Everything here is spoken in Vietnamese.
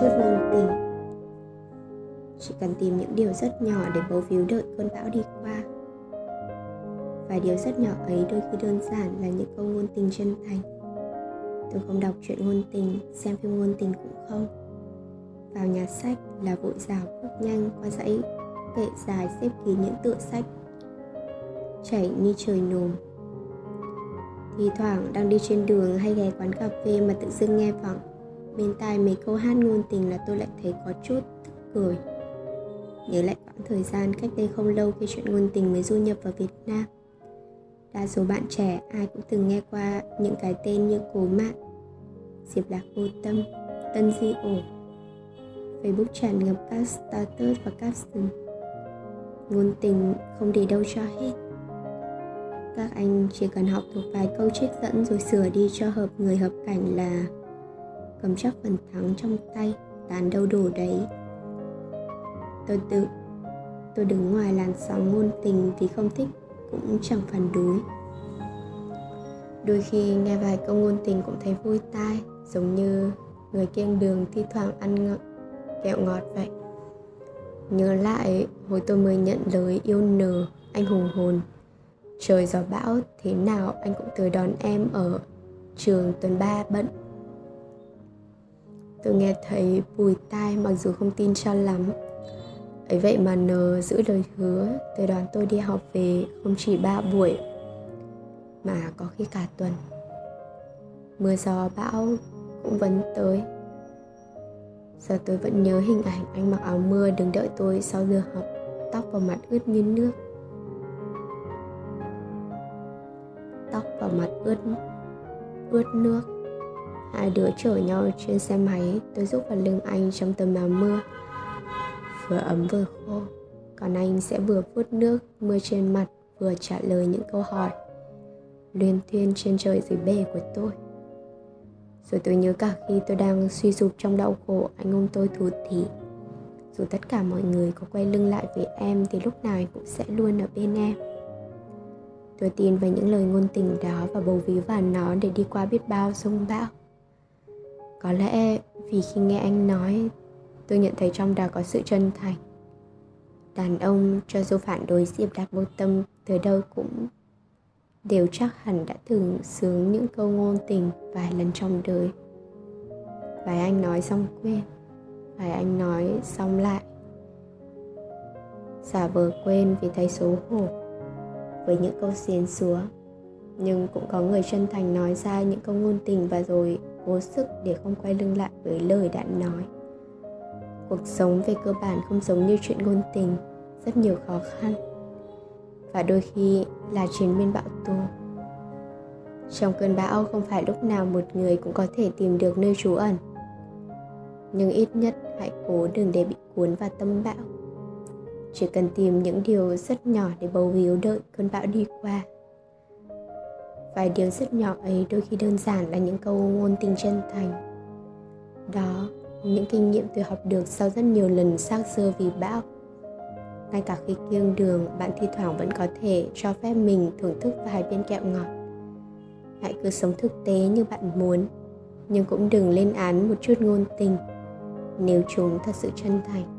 chút ngôn tình chỉ cần tìm những điều rất nhỏ để bấu víu đợi cơn bão đi qua. Và điều rất nhỏ ấy đôi khi đơn giản là những câu ngôn tình chân thành. Tôi không đọc truyện ngôn tình, xem phim ngôn tình cũng không. Vào nhà sách là vội rào bước nhanh qua dãy kệ dài xếp kín những tựa sách. Chảy như trời nồm. Thì thoảng đang đi trên đường hay ghé quán cà phê mà tự dưng nghe vọng bên tai mấy câu hát ngôn tình là tôi lại thấy có chút tức cười. Nhớ lại quãng thời gian cách đây không lâu khi chuyện ngôn tình mới du nhập vào Việt Nam. Đa số bạn trẻ, ai cũng từng nghe qua những cái tên như cố mạn, diệp lạc vô tâm, tân di ổ, facebook tràn ngập các status và caption. Ngôn tình không để đâu cho hết. Các anh chỉ cần học thuộc vài câu trích dẫn rồi sửa đi cho hợp người hợp cảnh là cầm chắc phần thắng trong tay tàn đâu đổ đấy. Tôi tự, tôi đứng ngoài làn sóng ngôn tình vì không thích cũng chẳng phản đối. Đôi khi nghe vài câu ngôn tình cũng thấy vui tai, giống như người kiêng đường thi thoảng ăn ng- kẹo ngọt vậy. Nhớ lại, hồi tôi mới nhận lời yêu nờ, anh hùng hồn. Trời gió bão, thế nào anh cũng tới đón em ở trường tuần ba bận tôi nghe thấy bùi tai mặc dù không tin cho lắm. Ấy vậy mà nờ giữ lời hứa tôi đón tôi đi học về không chỉ ba buổi, mà có khi cả tuần. Mưa gió bão cũng vẫn tới. Giờ tôi vẫn nhớ hình ảnh anh mặc áo mưa đứng đợi tôi sau giờ học, tóc vào mặt ướt như nước. Tóc vào mặt ướt ướt nước hai đứa chở nhau trên xe máy tôi giúp vào lưng anh trong tấm áo mưa. Vừa ấm vừa khô, còn anh sẽ vừa vuốt nước mưa trên mặt, vừa trả lời những câu hỏi. Luyên thuyên trên trời dưới bể của tôi. Rồi tôi nhớ cả khi tôi đang suy sụp trong đau khổ, anh ôm tôi thủ thỉ dù tất cả mọi người có quay lưng lại với em thì lúc nào anh cũng sẽ luôn ở bên em. Tôi tin vào những lời ngôn tình đó và bầu ví vào nó để đi qua biết bao sông bão có lẽ vì khi nghe anh nói, tôi nhận thấy trong đó có sự chân thành. Đàn ông cho dù phản đối diệp đạt vô tâm tới đâu cũng đều chắc hẳn đã từng sướng những câu ngôn tình vài lần trong đời. Vài anh nói xong quên vài anh nói xong lại. Giả vờ quên vì thấy xấu hổ với những câu xiên xúa, nhưng cũng có người chân thành nói ra những câu ngôn tình và rồi cố sức để không quay lưng lại với lời đã nói. Cuộc sống về cơ bản không giống như chuyện ngôn tình, rất nhiều khó khăn, và đôi khi là chiến biên bão tố trong cơn bão không phải lúc nào một người cũng có thể tìm được nơi trú ẩn, nhưng ít nhất hãy cố đừng để bị cuốn vào tâm bão. Chỉ cần tìm những điều rất nhỏ để bầu víu đợi cơn bão đi qua vài điều rất nhỏ ấy đôi khi đơn giản là những câu ngôn tình chân thành. Đó, những kinh nghiệm tôi học được sau rất nhiều lần xác sơ vì bão. Ngay cả khi kiêng đường, bạn thi thoảng vẫn có thể cho phép mình thưởng thức vài viên kẹo ngọt. Hãy cứ sống thực tế như bạn muốn, nhưng cũng đừng lên án một chút ngôn tình. Nếu chúng thật sự chân thành